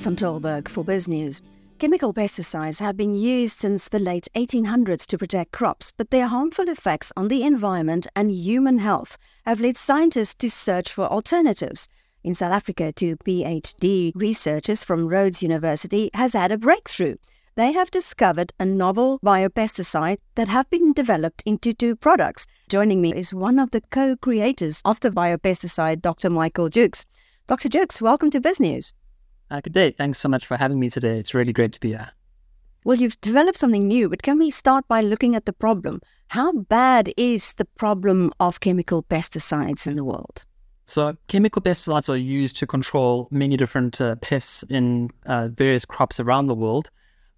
van Tolberg for BizNews. Chemical pesticides have been used since the late 1800s to protect crops, but their harmful effects on the environment and human health have led scientists to search for alternatives. In South Africa, two PhD researchers from Rhodes University has had a breakthrough. They have discovered a novel biopesticide that have been developed into two products. Joining me is one of the co-creators of the biopesticide, Dr. Michael Jukes. Dr. Jukes, welcome to Biz News. Uh, good day. Thanks so much for having me today. It's really great to be here. Well, you've developed something new, but can we start by looking at the problem? How bad is the problem of chemical pesticides in the world? So, chemical pesticides are used to control many different uh, pests in uh, various crops around the world.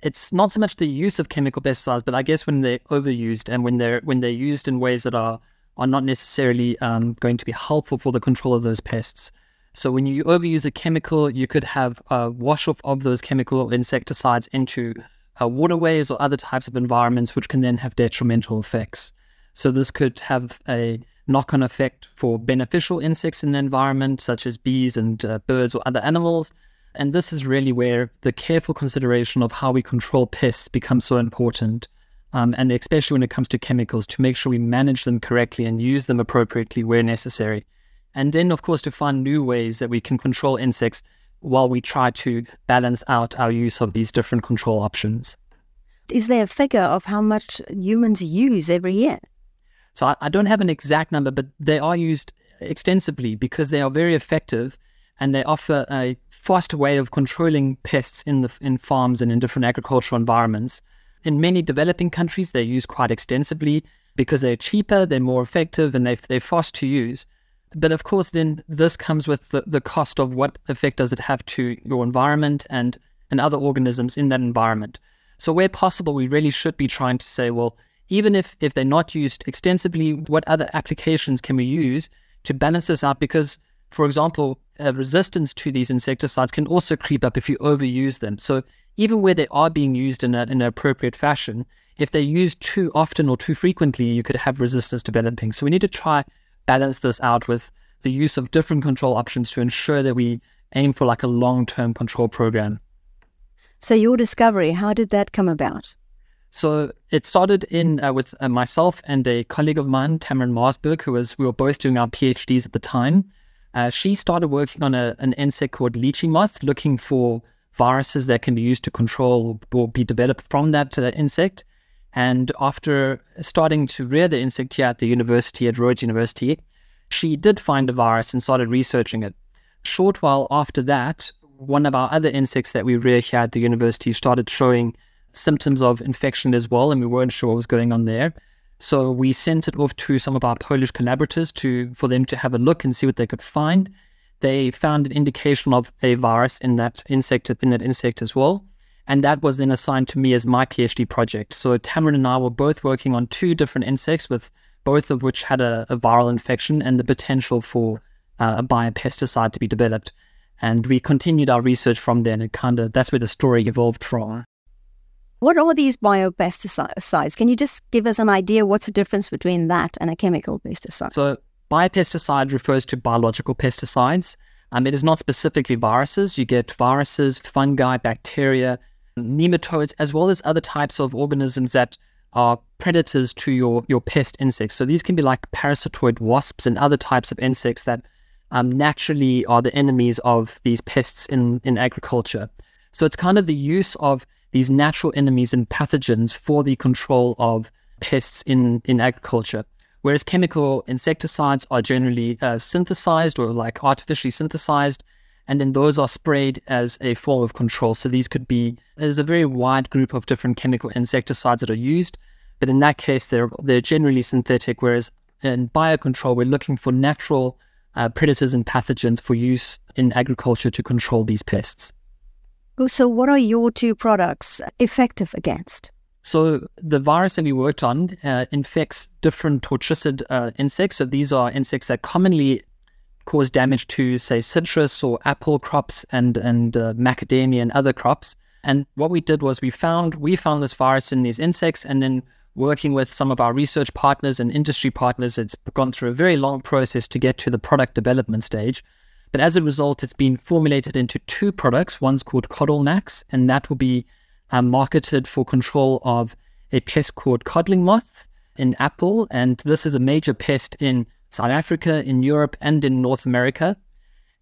It's not so much the use of chemical pesticides, but I guess when they're overused and when they're when they're used in ways that are are not necessarily um, going to be helpful for the control of those pests. So when you overuse a chemical, you could have a wash off of those chemical insecticides into uh, waterways or other types of environments, which can then have detrimental effects. So this could have a knock-on effect for beneficial insects in the environment, such as bees and uh, birds or other animals. And this is really where the careful consideration of how we control pests becomes so important. Um, and especially when it comes to chemicals, to make sure we manage them correctly and use them appropriately where necessary. And then, of course, to find new ways that we can control insects while we try to balance out our use of these different control options. Is there a figure of how much humans use every year? So I, I don't have an exact number, but they are used extensively because they are very effective and they offer a fast way of controlling pests in the in farms and in different agricultural environments. In many developing countries, they're used quite extensively because they're cheaper, they're more effective, and they they're fast to use. But of course, then this comes with the, the cost of what effect does it have to your environment and, and other organisms in that environment. So, where possible, we really should be trying to say, well, even if, if they're not used extensively, what other applications can we use to balance this out? Because, for example, resistance to these insecticides can also creep up if you overuse them. So, even where they are being used in, a, in an appropriate fashion, if they're used too often or too frequently, you could have resistance developing. So, we need to try balance this out with the use of different control options to ensure that we aim for like a long term control program. So, your discovery, how did that come about? So it started in uh, with uh, myself and a colleague of mine, Tamryn Marsberg, who was we were both doing our PhDs at the time. Uh, she started working on a, an insect called litchi moth, looking for viruses that can be used to control or be developed from that uh, insect. And after starting to rear the insect here at the university, at Rhodes University, she did find a virus and started researching it. Short while after that, one of our other insects that we rear here at the university started showing symptoms of infection as well, and we weren't sure what was going on there. So we sent it off to some of our Polish collaborators to for them to have a look and see what they could find. They found an indication of a virus in that insect in that insect as well. And that was then assigned to me as my PhD project. So Tamryn and I were both working on two different insects, with both of which had a, a viral infection and the potential for uh, a biopesticide to be developed. And we continued our research from there, and it kind of that's where the story evolved from. What are these biopesticides? Can you just give us an idea what's the difference between that and a chemical pesticide? So, biopesticide refers to biological pesticides. Um, it is not specifically viruses. You get viruses, fungi, bacteria, nematodes, as well as other types of organisms that are predators to your, your pest insects. So these can be like parasitoid wasps and other types of insects that um, naturally are the enemies of these pests in, in agriculture. So it's kind of the use of these natural enemies and pathogens for the control of pests in, in agriculture. Whereas chemical insecticides are generally uh, synthesized or like artificially synthesized and then those are sprayed as a form of control. So these could be there's a very wide group of different chemical insecticides that are used, but in that case they're they're generally synthetic. Whereas in biocontrol, we're looking for natural uh, predators and pathogens for use in agriculture to control these pests. So, what are your two products effective against? So the virus that we worked on uh, infects different tortricid uh, insects. So these are insects that commonly cause damage to, say, citrus or apple crops and and uh, macadamia and other crops. And what we did was we found we found this virus in these insects, and then working with some of our research partners and industry partners, it's gone through a very long process to get to the product development stage. But as a result, it's been formulated into two products. One's called CodlMax, and that will be um, marketed for control of a pest called codling moth in apple. And this is a major pest in South Africa, in Europe, and in North America.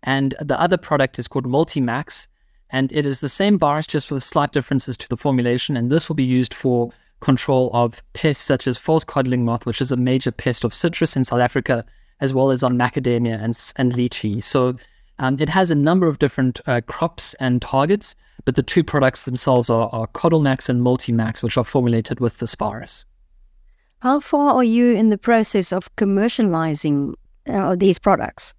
And the other product is called Multimax, and it is the same virus just with slight differences to the formulation. And this will be used for control of pests such as false codling moth, which is a major pest of citrus in South Africa, as well as on macadamia and, and lychee. So um, it has a number of different uh, crops and targets, but the two products themselves are, are Max and Multimax, which are formulated with this virus. How far are you in the process of commercializing uh, these products?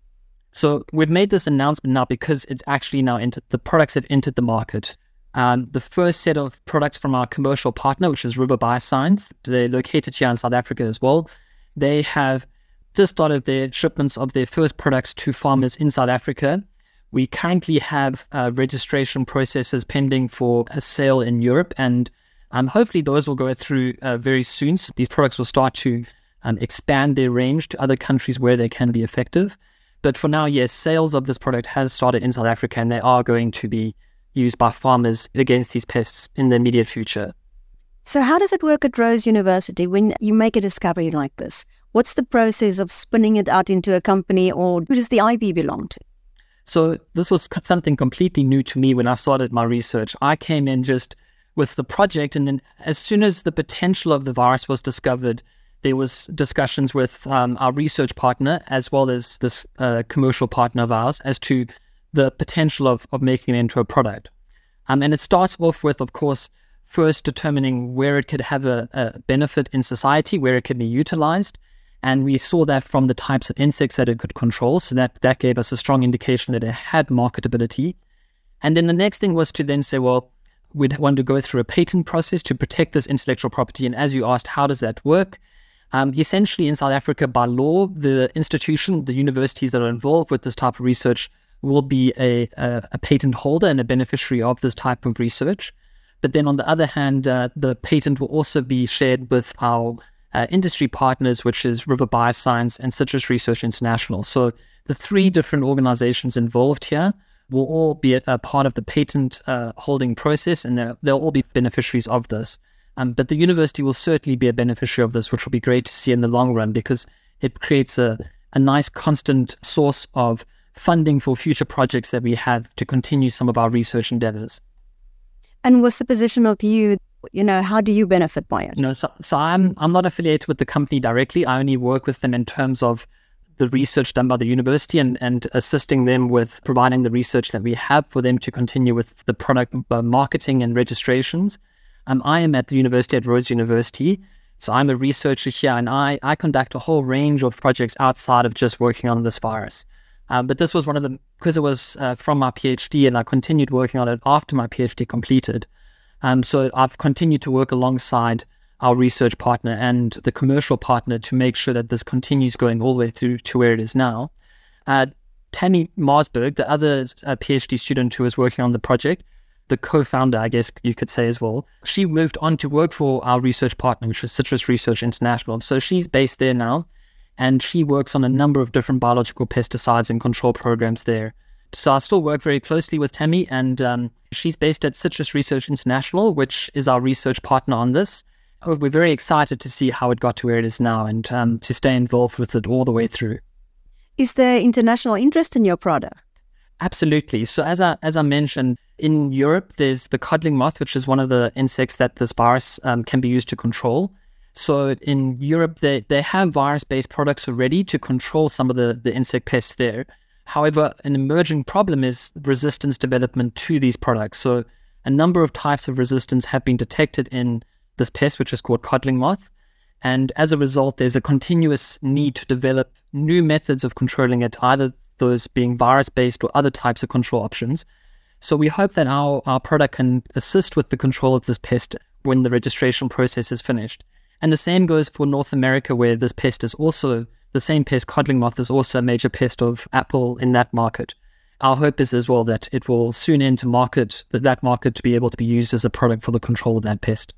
So we've made this announcement now because it's actually now entered, the products have entered the market. Um, the first set of products from our commercial partner, which is River Bioscience, they're located here in South Africa as well. They have just started their shipments of their first products to farmers in South Africa. We currently have uh, registration processes pending for a sale in Europe, and um, hopefully those will go through uh, very soon. So these products will start to um, expand their range to other countries where they can be effective. But for now, yes, sales of this product has started in South Africa and they are going to be used by farmers against these pests in the immediate future. So, how does it work at Rhodes University when you make a discovery like this? What's the process of spinning it out into a company, or who does the IP belong to? So, this was something completely new to me when I started my research. I came in just with the project, and then as soon as the potential of the virus was discovered, there was discussions with um, our research partner as well as this uh, commercial partner of ours as to the potential of, of making it into a product. Um, and it starts off with, of course, first determining where it could have a, a benefit in society, where it could be utilized. And we saw that from the types of insects that it could control. So that, that gave us a strong indication that it had marketability. And then the next thing was to then say, well, we'd want to go through a patent process to protect this intellectual property. And as you asked, how does that work? Um, essentially, in South Africa, by law, the institution, the universities that are involved with this type of research will be a, a, a patent holder and a beneficiary of this type of research. But then on the other hand, uh, the patent will also be shared with our uh, industry partners, which is River Bioscience and Citrus Research International. So the three different organizations involved here will all be a, a part of the patent uh, holding process and they'll all be beneficiaries of this. Um, but the university will certainly be a beneficiary of this, which will be great to see in the long run because it creates a, a nice constant source of funding for future projects that we have to continue some of our research endeavors. And what's the position of you? You know, how do you benefit by it? No, so, so I'm I'm not affiliated with the company directly. I only work with them in terms of the research done by the university and, and assisting them with providing the research that we have for them to continue with the product uh, marketing and registrations. Um, I am at the university at Rhodes University. So I'm a researcher here and I, I conduct a whole range of projects outside of just working on this virus. Um, but this was one of the, because it was uh, from my PhD and I continued working on it after my PhD completed. Um, so I've continued to work alongside our research partner and the commercial partner to make sure that this continues going all the way through to where it is now. Uh, Tammy Marsberg, the other uh, PhD student who was working on the project, the co-founder, I guess you could say as well. She moved on to work for our research partner, which is Citrus Research International. So she's based there now, and she works on a number of different biological pesticides and control programs there. So I still work very closely with Tammy, and um, she's based at Citrus Research International, which is our research partner on this. We're very excited to see how it got to where it is now and um, to stay involved with it all the way through. Is there international interest in your product? Absolutely. So as I as I mentioned, in Europe, there's the codling moth, which is one of the insects that this virus um, can be used to control. So in Europe, they, they have virus based products already to control some of the, the insect pests there. However, an emerging problem is resistance development to these products. So a number of types of resistance have been detected in this pest, which is called codling moth. And as a result, there's a continuous need to develop new methods of controlling it, either those being virus based or other types of control options. So we hope that our, our product can assist with the control of this pest when the registration process is finished. And the same goes for North America, where this pest is also the same pest, codling moth, is also a major pest of apple in that market. Our hope is as well that it will soon enter market, that that market to be able to be used as a product for the control of that pest.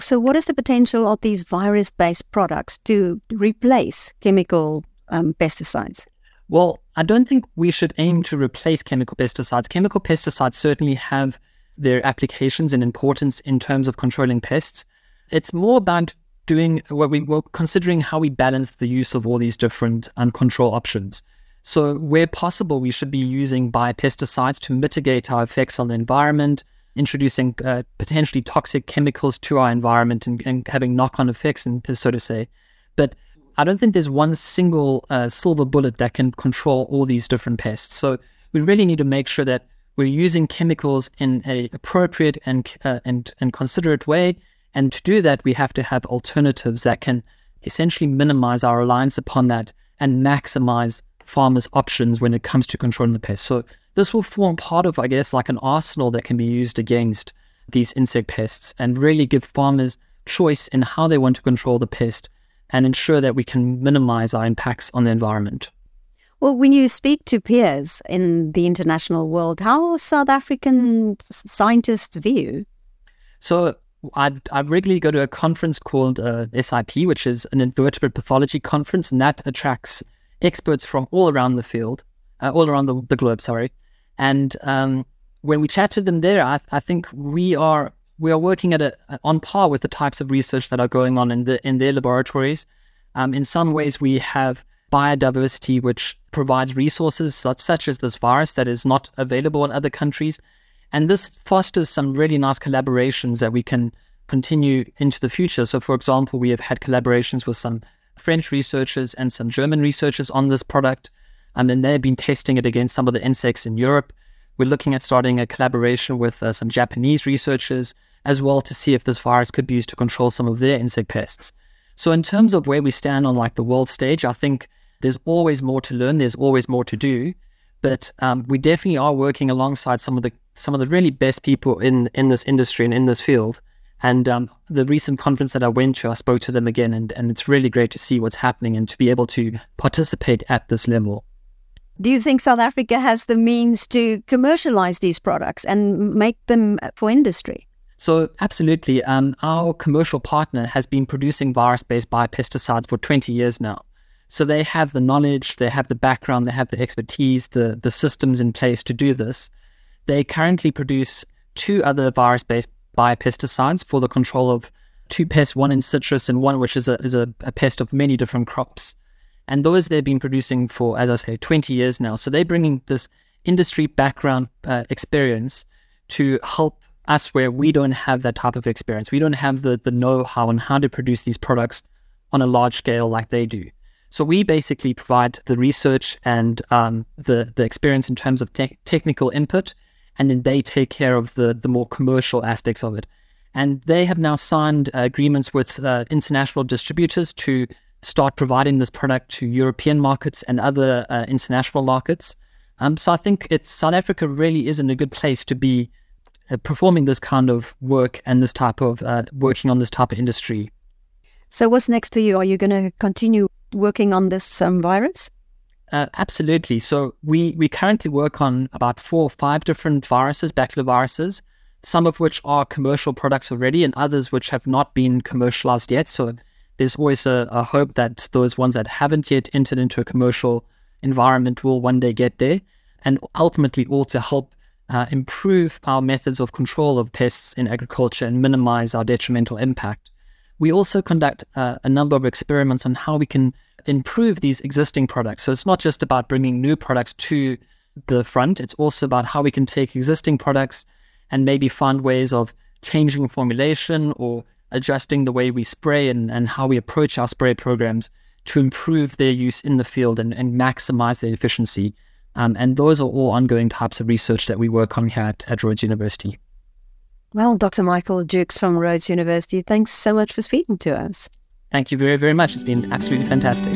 So, what is the potential of these virus based products to replace chemical um, pesticides? Well, I don't think we should aim to replace chemical pesticides. Chemical pesticides certainly have their applications and importance in terms of controlling pests. It's more about doing what we were considering how we balance the use of all these different um, control options. So, where possible, we should be using biopesticides to mitigate our effects on the environment, introducing uh, potentially toxic chemicals to our environment and, and having knock on effects, and, so to say. But I don't think there's one single uh, silver bullet that can control all these different pests. So, we really need to make sure that we're using chemicals in a appropriate and uh, and and considerate way. And to do that, we have to have alternatives that can essentially minimize our reliance upon that and maximize farmers' options when it comes to controlling the pests. So this will form part of, I guess, like an arsenal that can be used against these insect pests and really give farmers choice in how they want to control the pest and ensure that we can minimize our impacts on the environment. Well, when you speak to peers in the international world, how South African scientists view? So I, I regularly go to a conference called uh, SIP, which is an invertebrate pathology conference, and that attracts experts from all around the field, uh, all around the, the, globe. Sorry, and um, when we chat to them there, I, I, think we are we are working at a on par with the types of research that are going on in the in their laboratories. Um, in some ways, we have biodiversity, which provides resources such, such as this virus that is not available in other countries. And this fosters some really nice collaborations that we can continue into the future. So, for example, we have had collaborations with some French researchers and some German researchers on this product. Um, then they've been testing it against some of the insects in Europe. We're looking at starting a collaboration with uh, some Japanese researchers as well to see if this virus could be used to control some of their insect pests. So, in terms of where we stand on like the world stage, I think there's always more to learn. There's always more to do, but um, we definitely are working alongside some of the some of the really best people in in this industry and in this field. And um, the recent conference that I went to, I spoke to them again, and, and it's really great to see what's happening and to be able to participate at this level. Do you think South Africa has the means to commercialize these products and make them for industry? So, absolutely. Um, our commercial partner has been producing virus based biopesticides for 20 years now. So, they have the knowledge, they have the background, they have the expertise, the, the systems in place to do this. They currently produce two other virus based biopesticides for the control of two pests, one in citrus and one which is a, is a, a pest of many different crops. And those they've been producing for, as I say, 20 years now. So, they're bringing this industry background uh, experience to help us where we don't have that type of experience. We don't have the, the know how on how to produce these products on a large scale like they do. So we basically provide the research and um, the, the experience in terms of te- technical input, and then they take care of the, the more commercial aspects of it. And they have now signed uh, agreements with uh, international distributors to start providing this product to European markets and other uh, international markets. Um, so I think it's South Africa really is in a good place to be uh, performing this kind of work and this type of uh, working on this type of industry. So, what's next for you? Are you going to continue working on this um, virus? Uh, absolutely. So, we we currently work on about four or five different viruses, baculoviruses, some of which are commercial products already, and others which have not been commercialized yet. So, there's always a, a hope that those ones that haven't yet entered into a commercial environment will one day get there, and ultimately all to help uh, improve our methods of control of pests in agriculture and minimize our detrimental impact. We also conduct uh, a number of experiments on how we can improve these existing products. So it's not just about bringing new products to the front, it's also about how we can take existing products and maybe find ways of changing formulation or adjusting the way we spray and, and how we approach our spray programs to improve their use in the field and, and maximize their efficiency. Um, and those are all ongoing types of research that we work on here at, at Rhodes University. Well, Dr. Michael Jukes from Rhodes University, thanks so much for speaking to us. Thank you very, very much. It's been absolutely fantastic.